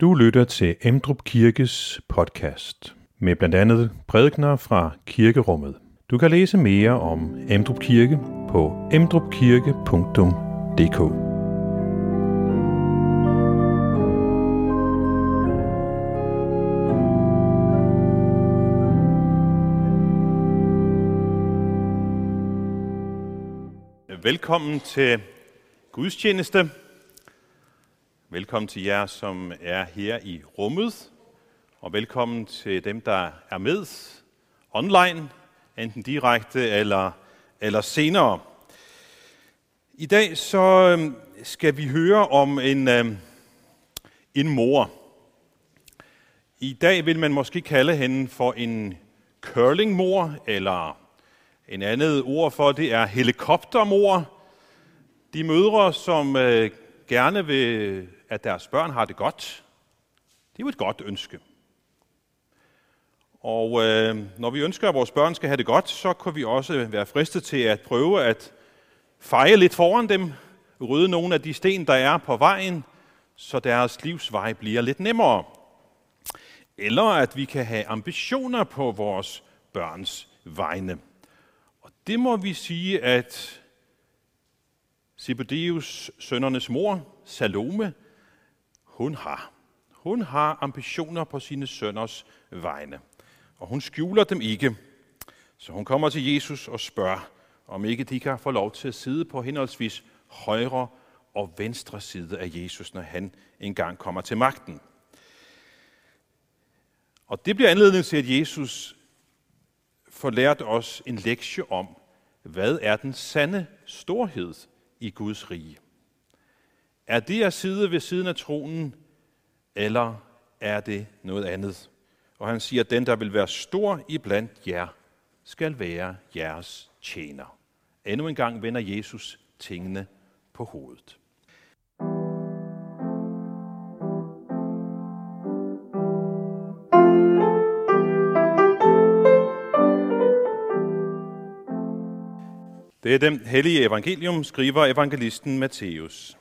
Du lytter til Emdrup Kirkes podcast med blandt andet prædikner fra kirkerummet. Du kan læse mere om Emdrup Kirke på emdrupkirke.dk. Velkommen til gudstjeneste. Velkommen til jer, som er her i rummet, og velkommen til dem, der er med online, enten direkte eller, eller senere. I dag så øhm, skal vi høre om en, øhm, en mor. I dag vil man måske kalde hende for en curlingmor, eller en andet ord for det er helikoptermor. De mødre, som øh, gerne vil at deres børn har det godt. Det er jo et godt ønske. Og øh, når vi ønsker, at vores børn skal have det godt, så kan vi også være fristet til at prøve at feje lidt foran dem, rydde nogle af de sten, der er på vejen, så deres livsvej bliver lidt nemmere. Eller at vi kan have ambitioner på vores børns vegne. Og det må vi sige, at Zebedeus sønnernes mor, Salome, hun har. Hun har ambitioner på sine sønners vegne, og hun skjuler dem ikke. Så hun kommer til Jesus og spørger, om ikke de kan få lov til at sidde på henholdsvis højre og venstre side af Jesus, når han engang kommer til magten. Og det bliver anledning til, at Jesus får lært os en lektie om, hvad er den sande storhed i Guds rige. Er det at sidde ved siden af tronen, eller er det noget andet? Og han siger, at den, der vil være stor i blandt jer, skal være jeres tjener. Endnu en gang vender Jesus tingene på hovedet. Det er den hellige evangelium, skriver evangelisten Matthæus.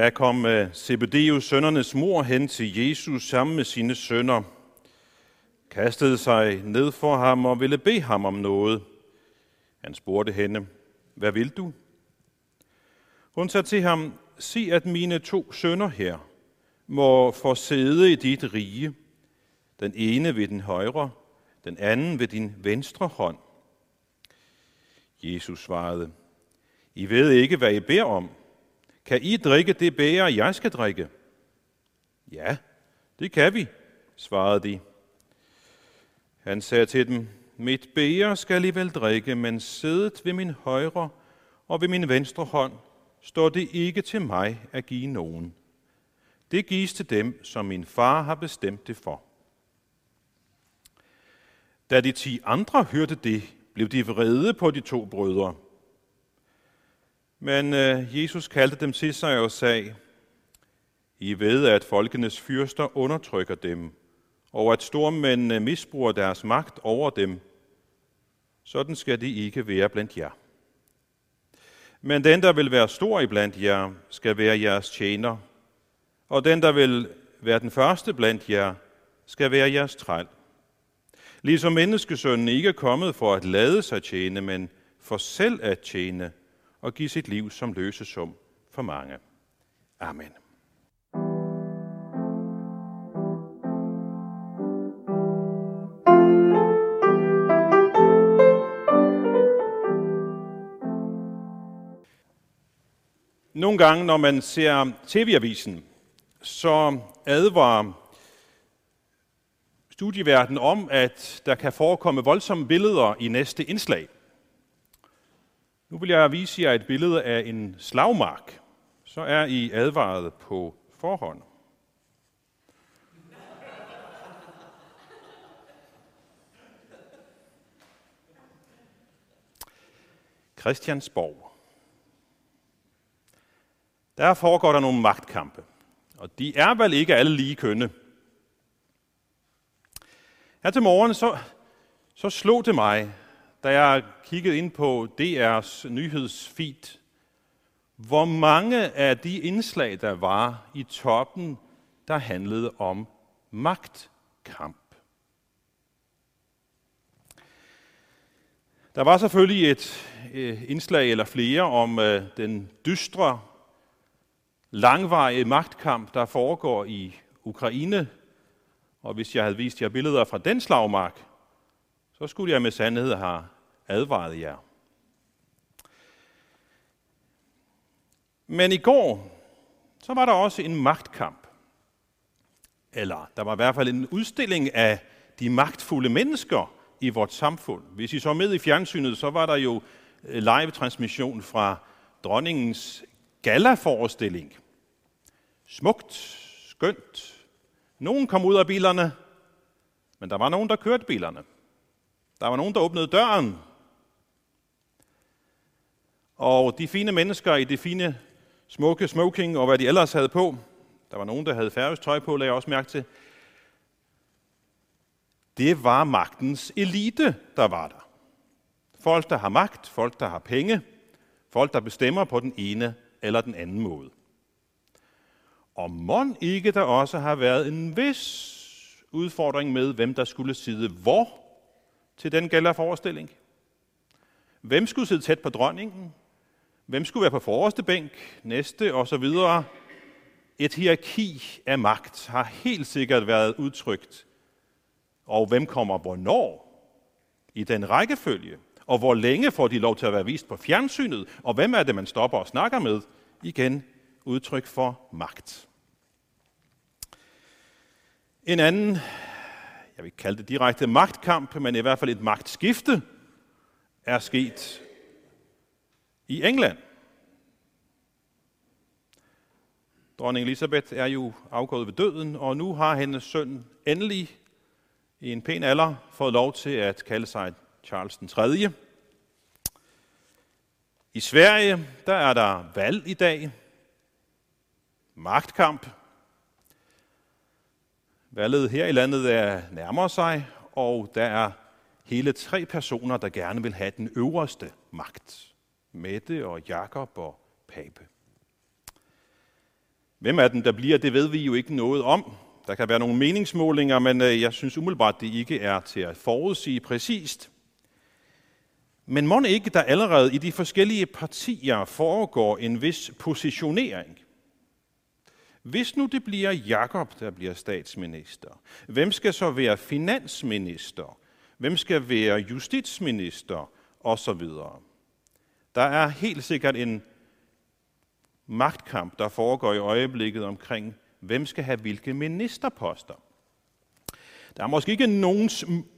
Der kom øh, Zebedeus sønnernes mor hen til Jesus sammen med sine sønner, kastede sig ned for ham og ville bede ham om noget. Han spurgte hende, hvad vil du? Hun sagde til ham, sig at mine to sønner her må få sæde i dit rige, den ene ved din højre, den anden ved din venstre hånd. Jesus svarede, I ved ikke, hvad I beder om. Kan I drikke det bære, jeg skal drikke? Ja, det kan vi, svarede de. Han sagde til dem, mit bære skal I vel drikke, men sædet ved min højre og ved min venstre hånd står det ikke til mig at give nogen. Det gives til dem, som min far har bestemt det for. Da de ti andre hørte det, blev de vrede på de to brødre. Men øh, Jesus kaldte dem til sig og sagde, I ved, at folkenes fyrster undertrykker dem, og at stormændene misbruger deres magt over dem. Sådan skal det ikke være blandt jer. Men den, der vil være stor iblandt jer, skal være jeres tjener, og den, der vil være den første blandt jer, skal være jeres træl. Ligesom menneskesønnen ikke er kommet for at lade sig tjene, men for selv at tjene og give sit liv som løsesum for mange. Amen. Nogle gange, når man ser tv-avisen, så advarer studieverden om, at der kan forekomme voldsomme billeder i næste indslag. Nu vil jeg vise jer et billede af en slagmark. Så er I advaret på forhånd. Christiansborg. Der foregår der nogle magtkampe, og de er vel ikke alle lige kønne. Her til morgen så, så slog det mig, da jeg kiggede ind på DR's nyhedsfeed, hvor mange af de indslag, der var i toppen, der handlede om magtkamp. Der var selvfølgelig et øh, indslag eller flere om øh, den dystre, langvarige magtkamp, der foregår i Ukraine. Og hvis jeg havde vist jer billeder fra den slagmark, så skulle jeg med sandhed have advaret jer. Men i går, så var der også en magtkamp. Eller der var i hvert fald en udstilling af de magtfulde mennesker i vores samfund. Hvis I så med i fjernsynet, så var der jo øh, live-transmission fra dronningens gala-forestilling. Smukt, skønt. Nogen kom ud af bilerne, men der var nogen, der kørte bilerne. Der var nogen, der åbnede døren. Og de fine mennesker i det fine, smukke smoking og hvad de ellers havde på, der var nogen, der havde færøsk tøj på, lagde jeg også mærke til, det var magtens elite, der var der. Folk, der har magt, folk, der har penge, folk, der bestemmer på den ene eller den anden måde. Og må ikke der også har været en vis udfordring med, hvem der skulle sidde hvor til den gælder forestilling? Hvem skulle sidde tæt på dronningen? Hvem skulle være på forreste bænk, næste og så videre? Et hierarki af magt har helt sikkert været udtrykt og hvem kommer hvornår i den rækkefølge, og hvor længe får de lov til at være vist på fjernsynet, og hvem er det, man stopper og snakker med? Igen udtryk for magt. En anden, jeg vil kalde det direkte magtkamp, men i hvert fald et magtskifte, er sket i England. Dronning Elisabeth er jo afgået ved døden, og nu har hendes søn endelig i en pæn alder fået lov til at kalde sig Charles den 3. I Sverige, der er der valg i dag. Magtkamp. Valget her i landet er nærmere sig, og der er hele tre personer, der gerne vil have den øverste magt. Mette og Jakob og Pape. Hvem af dem, der bliver, det ved vi jo ikke noget om. Der kan være nogle meningsmålinger, men øh, jeg synes umiddelbart, det ikke er til at forudsige præcist. Men må ikke der allerede i de forskellige partier foregår en vis positionering? Hvis nu det bliver Jakob, der bliver statsminister, hvem skal så være finansminister? Hvem skal være justitsminister? Og så videre. Der er helt sikkert en magtkamp, der foregår i øjeblikket omkring Hvem skal have hvilke ministerposter? Der er måske ikke nogen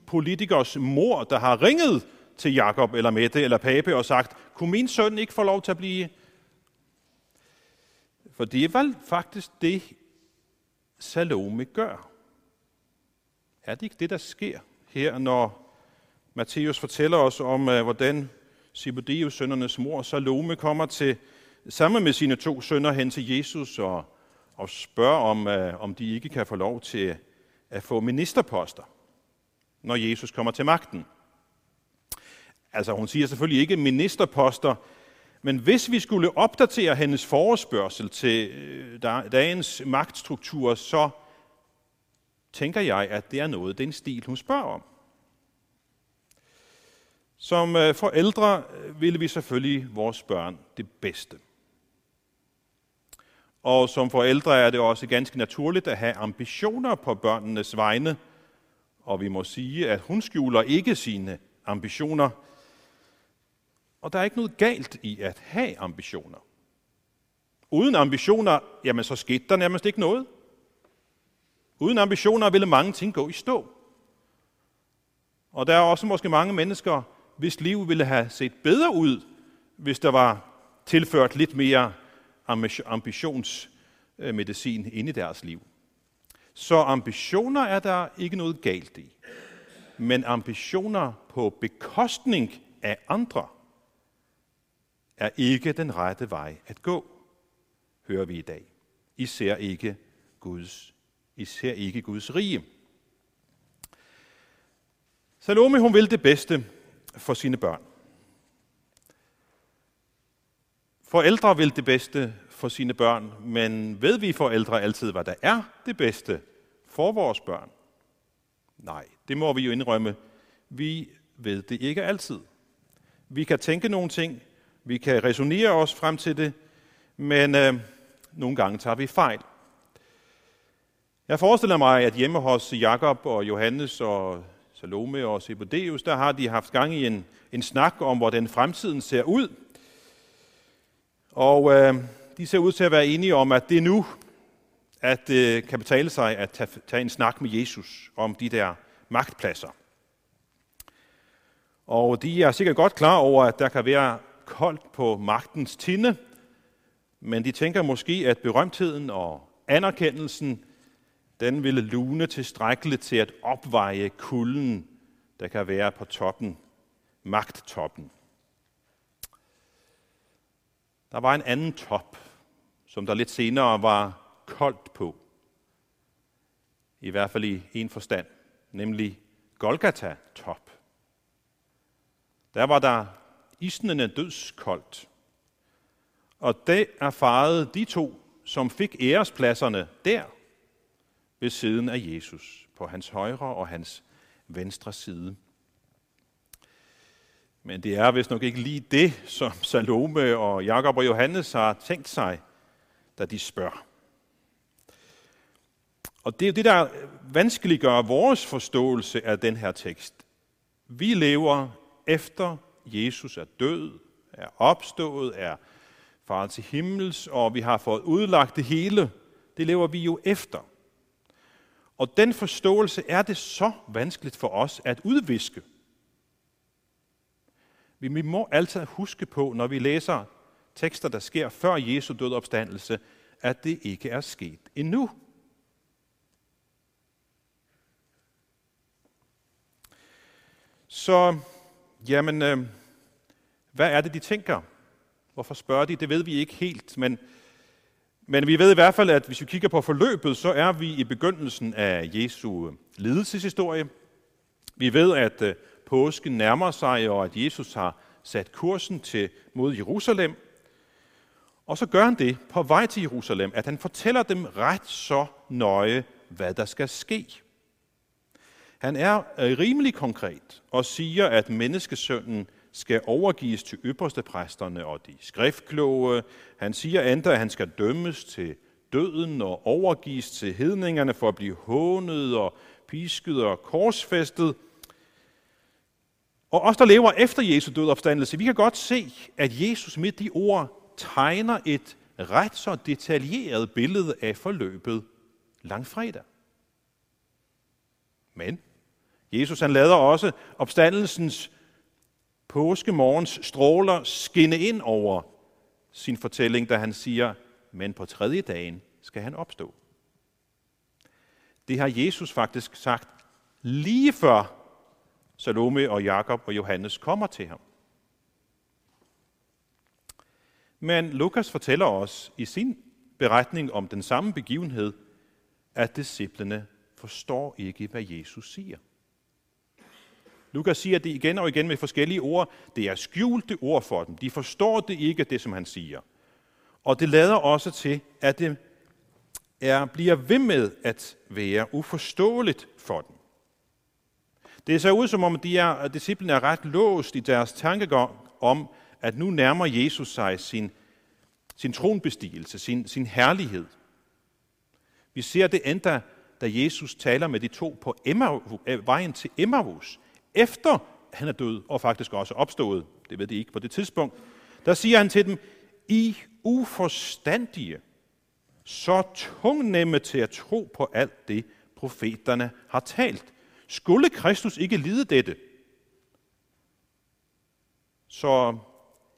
politikers mor, der har ringet til Jakob eller Mette eller Pape og sagt, kunne min søn ikke få lov til at blive? For det er vel faktisk det, Salome gør. Er det ikke det, der sker her, når Matthæus fortæller os om, øh, hvordan Sibodeus sønnernes mor Salome kommer til sammen med sine to sønner hen til Jesus og og spørger, om, øh, om de ikke kan få lov til at få ministerposter, når Jesus kommer til magten. Altså hun siger selvfølgelig ikke ministerposter, men hvis vi skulle opdatere hendes forespørgsel til øh, dagens magtstruktur, så tænker jeg, at det er noget, den stil, hun spørger om. Som øh, forældre øh, vil vi selvfølgelig vores børn det bedste. Og som forældre er det også ganske naturligt at have ambitioner på børnenes vegne. Og vi må sige, at hun skjuler ikke sine ambitioner. Og der er ikke noget galt i at have ambitioner. Uden ambitioner, jamen så skete der nærmest ikke noget. Uden ambitioner ville mange ting gå i stå. Og der er også måske mange mennesker, hvis liv ville have set bedre ud, hvis der var tilført lidt mere ambitionsmedicin ind i deres liv. Så ambitioner er der ikke noget galt i. Men ambitioner på bekostning af andre er ikke den rette vej at gå, hører vi i dag. I ser ikke Guds, I ser ikke Guds rige. Salome hun vil det bedste for sine børn. Forældre vil det bedste for sine børn, men ved vi forældre altid, hvad der er det bedste for vores børn? Nej, det må vi jo indrømme. Vi ved det ikke altid. Vi kan tænke nogle ting, vi kan resonere os frem til det, men øh, nogle gange tager vi fejl. Jeg forestiller mig, at hjemme hos Jakob og Johannes og Salome og Zebedeus, der har de haft gang i en, en snak om, hvordan fremtiden ser ud. Og øh, de ser ud til at være enige om, at det er nu, at det øh, kan betale sig at tage, tage en snak med Jesus om de der magtpladser. Og de er sikkert godt klar over, at der kan være koldt på magtens tinde, men de tænker måske, at berømtheden og anerkendelsen, den ville lune tilstrækkeligt til at opveje kulden, der kan være på toppen, magttoppen. Der var en anden top, som der lidt senere var koldt på. I hvert fald i en forstand, nemlig Golgata-top. Der var der isnende dødskoldt. Og det erfarede de to, som fik ærespladserne der, ved siden af Jesus, på hans højre og hans venstre side. Men det er vist nok ikke lige det, som Salome og Jakob og Johannes har tænkt sig, da de spørger. Og det er det, der vanskeliggør vores forståelse af den her tekst. Vi lever efter Jesus er død, er opstået, er faret til himmels, og vi har fået udlagt det hele. Det lever vi jo efter. Og den forståelse er det så vanskeligt for os at udviske. Vi må altid huske på, når vi læser tekster, der sker før Jesu død opstandelse, at det ikke er sket endnu. Så, jamen, øh, hvad er det, de tænker? Hvorfor spørger de? Det ved vi ikke helt, men, men vi ved i hvert fald, at hvis vi kigger på forløbet, så er vi i begyndelsen af Jesu lidelseshistorie. Vi ved, at øh, påsken nærmer sig, og at Jesus har sat kursen til mod Jerusalem. Og så gør han det på vej til Jerusalem, at han fortæller dem ret så nøje, hvad der skal ske. Han er rimelig konkret og siger, at menneskesønnen skal overgives til ypperste præsterne og de skriftkloge. Han siger endda, at han skal dømmes til døden og overgives til hedningerne for at blive hånet og pisket og korsfæstet. Og os, der lever efter Jesu død opstandelse, vi kan godt se, at Jesus med de ord tegner et ret så detaljeret billede af forløbet langfredag. Men Jesus han lader også opstandelsens påskemorgens stråler skinne ind over sin fortælling, da han siger, men på tredje dagen skal han opstå. Det har Jesus faktisk sagt lige før Salome og Jakob og Johannes kommer til ham. Men Lukas fortæller os i sin beretning om den samme begivenhed, at disciplene forstår ikke, hvad Jesus siger. Lukas siger det igen og igen med forskellige ord. Det er skjulte ord for dem. De forstår det ikke, det som han siger. Og det lader også til, at det er, bliver ved med at være uforståeligt for dem. Det ser ud som om, de er, disciplene er ret låst i deres tankegang om, at nu nærmer Jesus sig sin, sin tronbestigelse, sin, sin herlighed. Vi ser det endda, da Jesus taler med de to på Emma, vejen til Emmaus efter han er død og faktisk også opstået, det ved de ikke på det tidspunkt, der siger han til dem, I uforstandige, så tungnemme til at tro på alt det, profeterne har talt. Skulle Kristus ikke lide dette? Så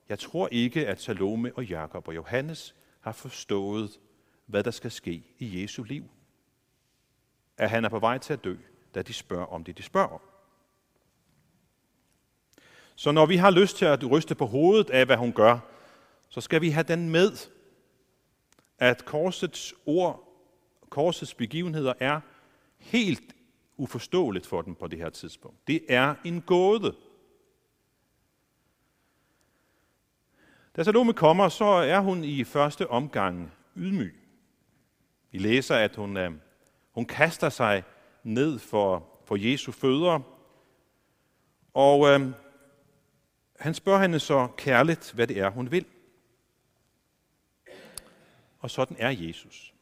jeg tror ikke, at Salome og Jakob og Johannes har forstået, hvad der skal ske i Jesu liv. At han er på vej til at dø, da de spørger om det, de spørger om. Så når vi har lyst til at ryste på hovedet af, hvad hun gør, så skal vi have den med, at korsets ord, korsets begivenheder er helt uforståeligt for dem på det her tidspunkt. Det er en gåde. Da Salome kommer, så er hun i første omgang ydmyg. Vi læser, at hun, øh, hun kaster sig ned for, for Jesu fødder, og øh, han spørger hende så kærligt, hvad det er, hun vil. Og sådan er Jesus.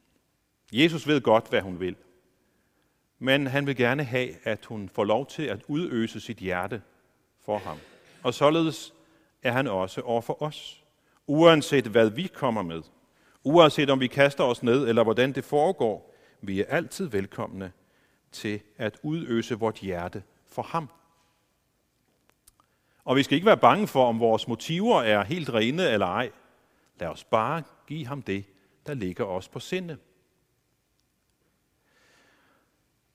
Jesus ved godt, hvad hun vil. Men han vil gerne have, at hun får lov til at udøse sit hjerte for ham. Og således er han også over for os. Uanset hvad vi kommer med, uanset om vi kaster os ned, eller hvordan det foregår, vi er altid velkomne til at udøse vort hjerte for ham. Og vi skal ikke være bange for, om vores motiver er helt rene eller ej. Lad os bare give ham det, der ligger os på sinde.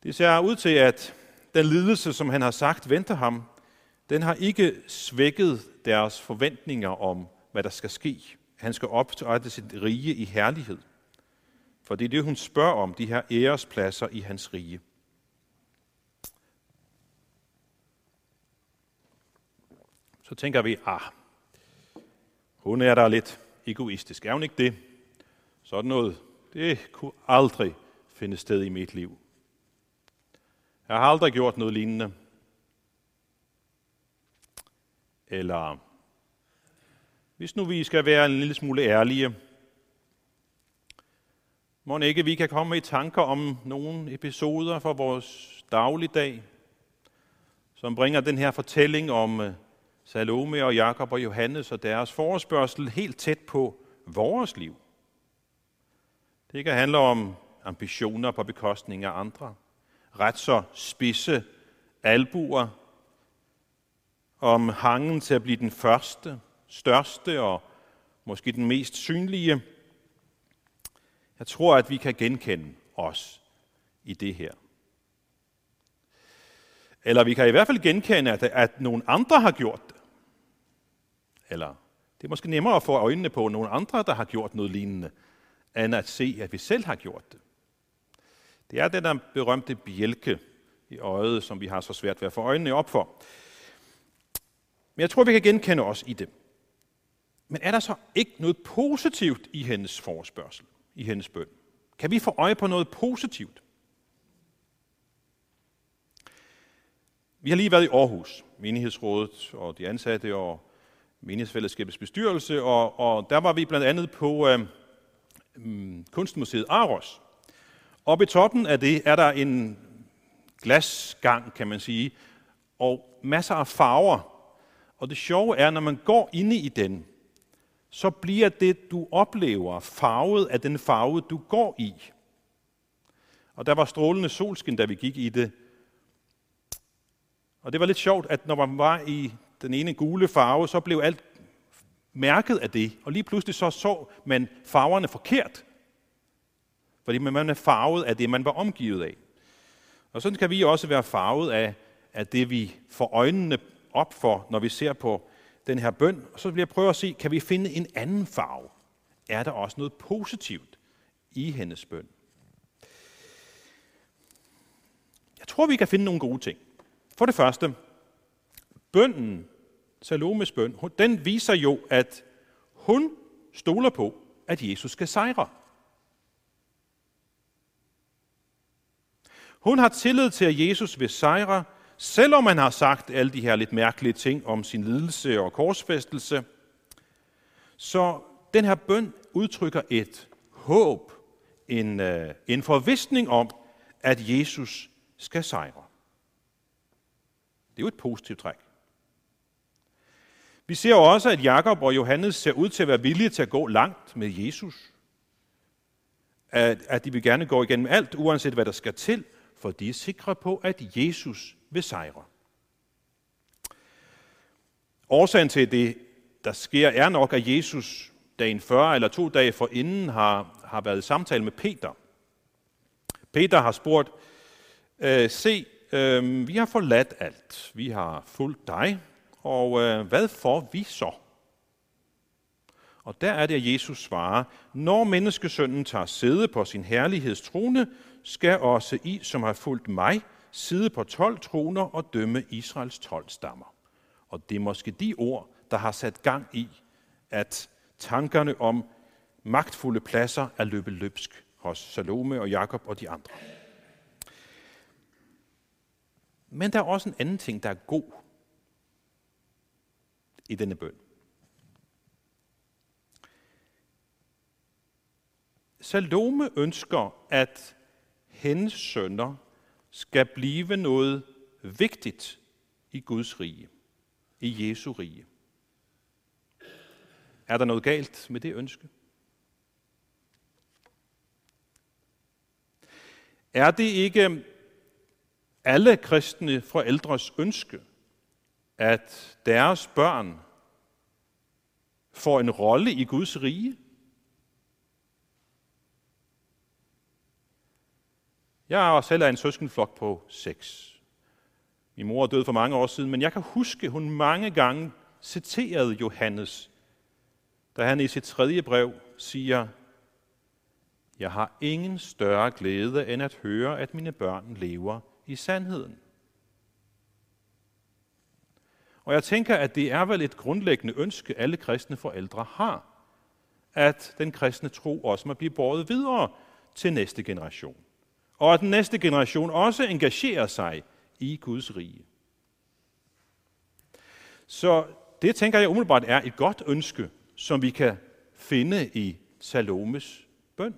Det ser ud til, at den lidelse, som han har sagt venter ham, den har ikke svækket deres forventninger om, hvad der skal ske. Han skal optrette sit rige i herlighed. For det er det, hun spørger om, de her ærespladser i hans rige. Så tænker vi, ah, hun er der lidt egoistisk. Er hun ikke det? Sådan noget, det kunne aldrig finde sted i mit liv. Jeg har aldrig gjort noget lignende. Eller, hvis nu vi skal være en lille smule ærlige, må ikke vi kan komme i tanker om nogle episoder fra vores dagligdag, som bringer den her fortælling om øh, Salome og Jakob og Johannes og deres forespørgsel helt tæt på vores liv. Det kan handle om ambitioner på bekostning af andre, ret så spidse albuer, om hangen til at blive den første, største og måske den mest synlige. Jeg tror, at vi kan genkende os i det her. Eller vi kan i hvert fald genkende, at, at nogle andre har gjort det. Eller det er måske nemmere at få øjnene på nogle andre, der har gjort noget lignende, end at se, at vi selv har gjort det. Det er den der berømte bjælke i øjet, som vi har så svært ved at få øjnene op for. Men jeg tror, vi kan genkende os i det. Men er der så ikke noget positivt i hendes forespørgsel, i hendes bøn? Kan vi få øje på noget positivt? Vi har lige været i Aarhus, menighedsrådet og de ansatte og menighedsfællesskabets bestyrelse, og, og der var vi blandt andet på øh, mm, Kunstmuseet Aros. Oppe i toppen af det er der en glasgang, kan man sige, og masser af farver. Og det sjove er, når man går inde i den, så bliver det, du oplever, farvet af den farve, du går i. Og der var strålende solskin, da vi gik i det. Og det var lidt sjovt, at når man var i den ene gule farve, så blev alt mærket af det. Og lige pludselig så så man farverne forkert. Fordi man er farvet af det, man var omgivet af. Og sådan kan vi også være farvet af, af det, vi får øjnene op for, når vi ser på den her bøn. Og så vil jeg prøve at se, kan vi finde en anden farve? Er der også noget positivt i hendes bøn? Jeg tror, vi kan finde nogle gode ting. For det første, bønden, Salomes bøn, den viser jo, at hun stoler på, at Jesus skal sejre. Hun har tillid til, at Jesus vil sejre, selvom man har sagt alle de her lidt mærkelige ting om sin lidelse og korsfæstelse. Så den her bøn udtrykker et håb, en, øh, en forvisning om, at Jesus skal sejre. Det er jo et positivt træk. Vi ser også, at Jakob og Johannes ser ud til at være villige til at gå langt med Jesus. At, at de vil gerne gå igennem alt, uanset hvad der skal til, for de er sikre på, at Jesus vil sejre. Årsagen til det, der sker, er nok, at Jesus dagen før eller to dage forinden har, har været i samtale med Peter. Peter har spurgt, øh, se, øh, vi har forladt alt. Vi har fulgt dig, og øh, hvad får vi så? Og der er det, at Jesus svarer, når menneskesønnen tager sæde på sin herlighedstrone, skal også I, som har fulgt mig, sidde på 12 troner og dømme Israels 12 stammer. Og det er måske de ord, der har sat gang i, at tankerne om magtfulde pladser er løbet løbsk hos Salome og Jakob og de andre. Men der er også en anden ting, der er god i denne bøn. Salome ønsker, at hendes sønner skal blive noget vigtigt i Guds rige, i Jesu rige. Er der noget galt med det ønske? Er det ikke alle kristne forældres ønske, at deres børn får en rolle i Guds rige? Jeg er selv af en søskenflok på seks. Min mor er død for mange år siden, men jeg kan huske, hun mange gange citerede Johannes, da han i sit tredje brev siger, Jeg har ingen større glæde end at høre, at mine børn lever i sandheden. Og jeg tænker, at det er vel et grundlæggende ønske, alle kristne forældre har, at den kristne tro også må blive båret videre til næste generation og at den næste generation også engagerer sig i Guds rige. Så det tænker jeg umiddelbart er et godt ønske, som vi kan finde i Salomes bøn.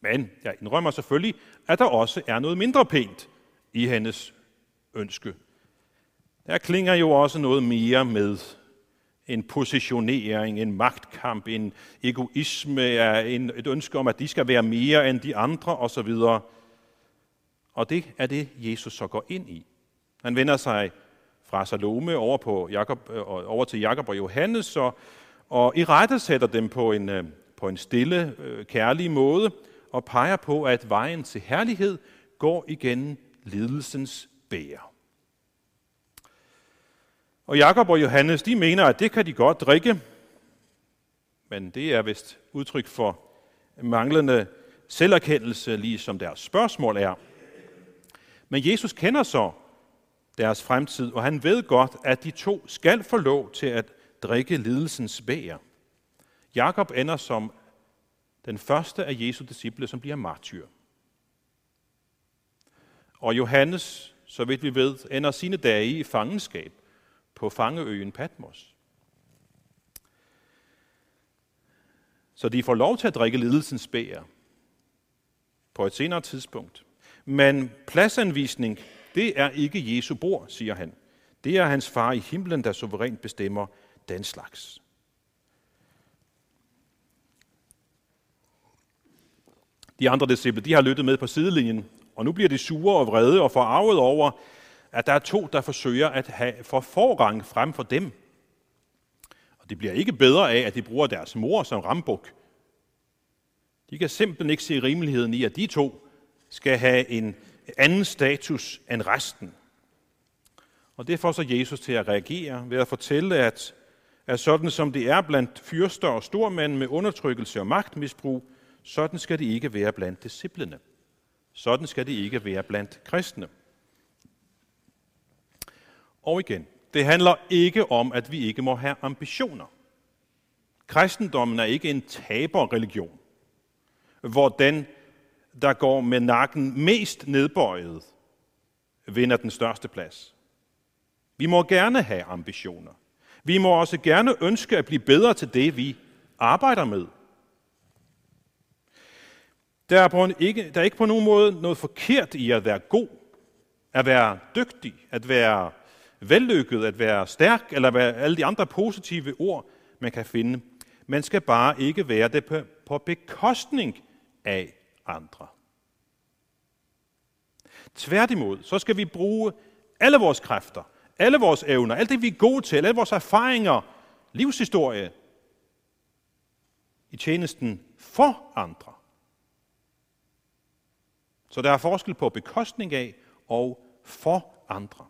Men jeg indrømmer selvfølgelig, at der også er noget mindre pænt i hendes ønske. Der klinger jo også noget mere med en positionering, en magtkamp, en egoisme, en, et ønske om, at de skal være mere end de andre osv. Og det er det, Jesus så går ind i. Han vender sig fra Salome over, på Jacob, øh, over til Jakob og Johannes og, og i rette sætter dem på en, øh, på en stille, øh, kærlig måde og peger på, at vejen til herlighed går igennem lidelsens bære. Og Jakob og Johannes, de mener, at det kan de godt drikke, men det er vist udtryk for manglende selverkendelse, ligesom deres spørgsmål er. Men Jesus kender så deres fremtid, og han ved godt, at de to skal få lov til at drikke lidelsens bæger. Jakob ender som den første af Jesu disciple, som bliver martyr. Og Johannes, så vidt vi ved, ender sine dage i fangenskab – på fangeøen Patmos. Så de får lov til at drikke lidelsens bæger på et senere tidspunkt. Men pladsanvisning, det er ikke Jesu bord, siger han. Det er hans far i himlen, der suverænt bestemmer den slags. De andre disciple, de har lyttet med på sidelinjen, og nu bliver de sure og vrede og forarvet over, at der er to, der forsøger at have for forrang frem for dem. Og det bliver ikke bedre af, at de bruger deres mor som rambuk. De kan simpelthen ikke se rimeligheden i, at de to skal have en anden status end resten. Og det får så Jesus til at reagere ved at fortælle, at, at sådan som det er blandt fyrster og stormænd med undertrykkelse og magtmisbrug, sådan skal det ikke være blandt disciplene. Sådan skal det ikke være blandt kristne. Og igen, det handler ikke om, at vi ikke må have ambitioner. Kristendommen er ikke en taberreligion, hvor den, der går med nakken mest nedbøjet, vinder den største plads. Vi må gerne have ambitioner. Vi må også gerne ønske at blive bedre til det, vi arbejder med. Der er, på en, ikke, der er ikke på nogen måde noget forkert i at være god, at være dygtig, at være vellykket, at være stærk, eller være alle de andre positive ord, man kan finde. Man skal bare ikke være det på, på bekostning af andre. Tværtimod, så skal vi bruge alle vores kræfter, alle vores evner, alt det vi er gode til, alle vores erfaringer, livshistorie, i tjenesten for andre. Så der er forskel på bekostning af og for andre.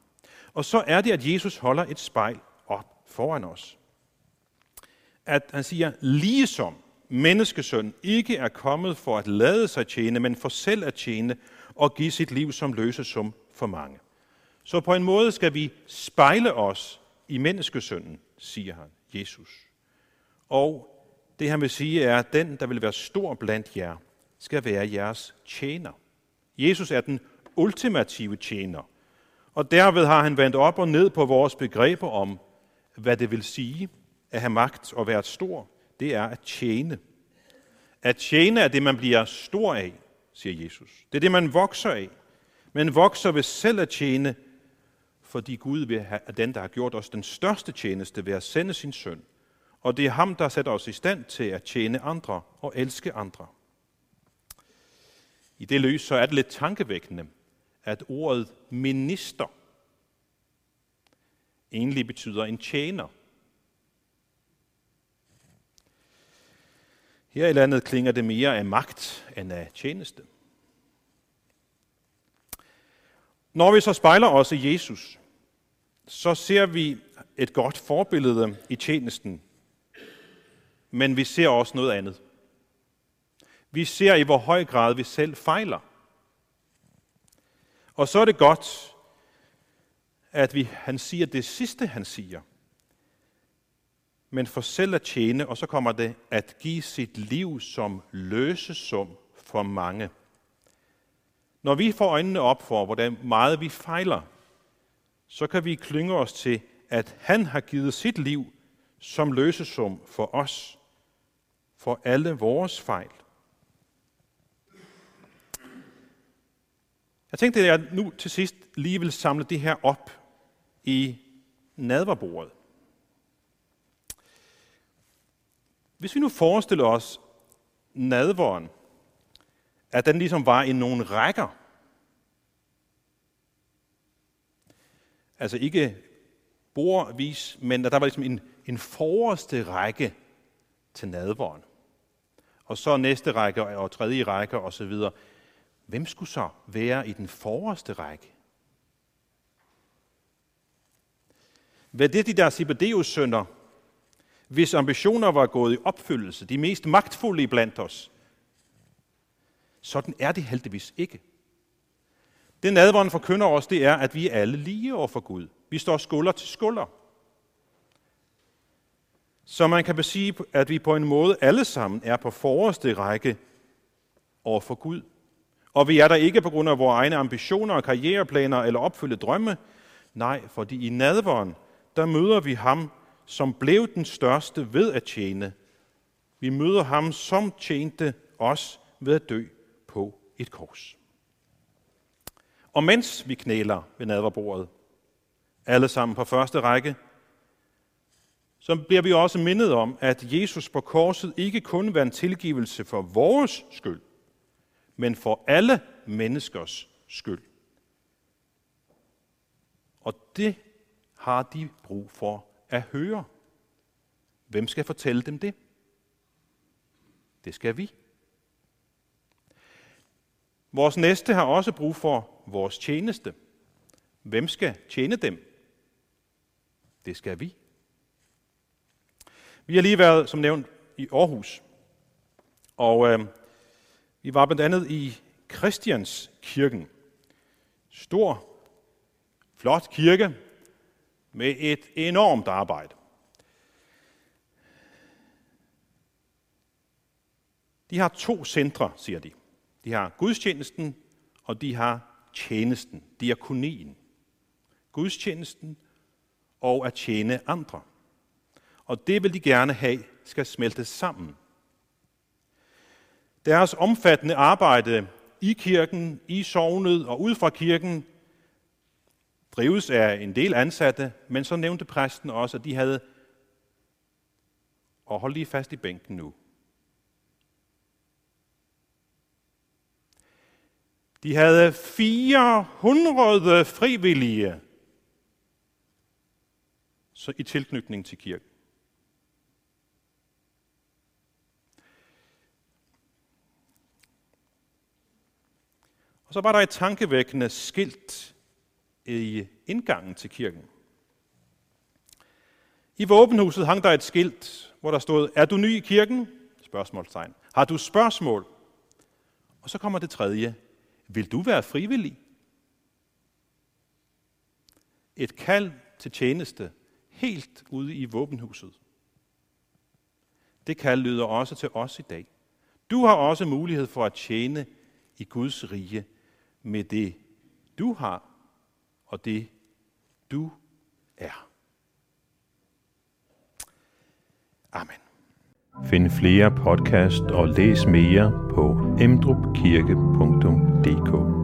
Og så er det, at Jesus holder et spejl op foran os. At han siger, ligesom menneskesøn ikke er kommet for at lade sig tjene, men for selv at tjene og give sit liv som løsesum for mange. Så på en måde skal vi spejle os i menneskesønnen, siger han, Jesus. Og det han vil sige er, at den, der vil være stor blandt jer, skal være jeres tjener. Jesus er den ultimative tjener, og derved har han vendt op og ned på vores begreber om, hvad det vil sige at have magt og være stor. Det er at tjene. At tjene er det, man bliver stor af, siger Jesus. Det er det, man vokser af. Man vokser ved selv at tjene, fordi Gud vil have, at den, der har gjort os den største tjeneste ved at sende sin søn. Og det er ham, der sætter os i stand til at tjene andre og elske andre. I det lys så er det lidt tankevækkende, at ordet minister egentlig betyder en tjener. Her i landet klinger det mere af magt end af tjeneste. Når vi så spejler os i Jesus, så ser vi et godt forbillede i tjenesten, men vi ser også noget andet. Vi ser i hvor høj grad vi selv fejler. Og så er det godt, at vi, han siger det sidste, han siger. Men for selv at tjene, og så kommer det at give sit liv som løsesum for mange. Når vi får øjnene op for, hvordan meget vi fejler, så kan vi klynge os til, at han har givet sit liv som løsesum for os, for alle vores fejl. Jeg tænkte, at jeg nu til sidst lige vil samle det her op i nadverbordet. Hvis vi nu forestiller os nadveren, at den ligesom var i nogle rækker, altså ikke bordvis, men at der var ligesom en, en forreste række til nadveren. Og så næste række og tredje række osv. Hvem skulle så være i den forreste række? Hvad det de der Sibadeus sønder, hvis ambitioner var gået i opfyldelse, de mest magtfulde blandt os? Sådan er det heldigvis ikke. Det nadvånd forkynder os, det er, at vi er alle lige over for Gud. Vi står skulder til skulder. Så man kan sige, at vi på en måde alle sammen er på forreste række over for Gud. Og vi er der ikke på grund af vores egne ambitioner og karriereplaner eller opfylde drømme. Nej, fordi i nadveren, der møder vi ham, som blev den største ved at tjene. Vi møder ham, som tjente os ved at dø på et kors. Og mens vi knæler ved nadverbordet, alle sammen på første række, så bliver vi også mindet om, at Jesus på korset ikke kun var en tilgivelse for vores skyld, men for alle menneskers skyld. Og det har de brug for at høre. Hvem skal fortælle dem det? Det skal vi. Vores næste har også brug for vores tjeneste. Hvem skal tjene dem? Det skal vi. Vi har lige været, som nævnt, i Aarhus. Og øh, vi var blandt andet i Christianskirken. Stor, flot kirke med et enormt arbejde. De har to centre, siger de. De har gudstjenesten, og de har tjenesten, diakonien. Gudstjenesten og at tjene andre. Og det vil de gerne have skal smelte sammen. Deres omfattende arbejde i kirken, i sovnet og ud fra kirken drives af en del ansatte, men så nævnte præsten også, at de havde, og hold lige fast i bænken nu, de havde 400 frivillige så i tilknytning til kirken. Så var der et tankevækkende skilt i indgangen til kirken. I våbenhuset hang der et skilt, hvor der stod, er du ny i kirken? Spørgsmålstegn. Har du spørgsmål? Og så kommer det tredje. Vil du være frivillig? Et kald til tjeneste helt ude i våbenhuset. Det kald lyder også til os i dag. Du har også mulighed for at tjene i Guds rige med det, du har og det, du er. Amen. Find flere podcast og læs mere på emdrupkirke.dk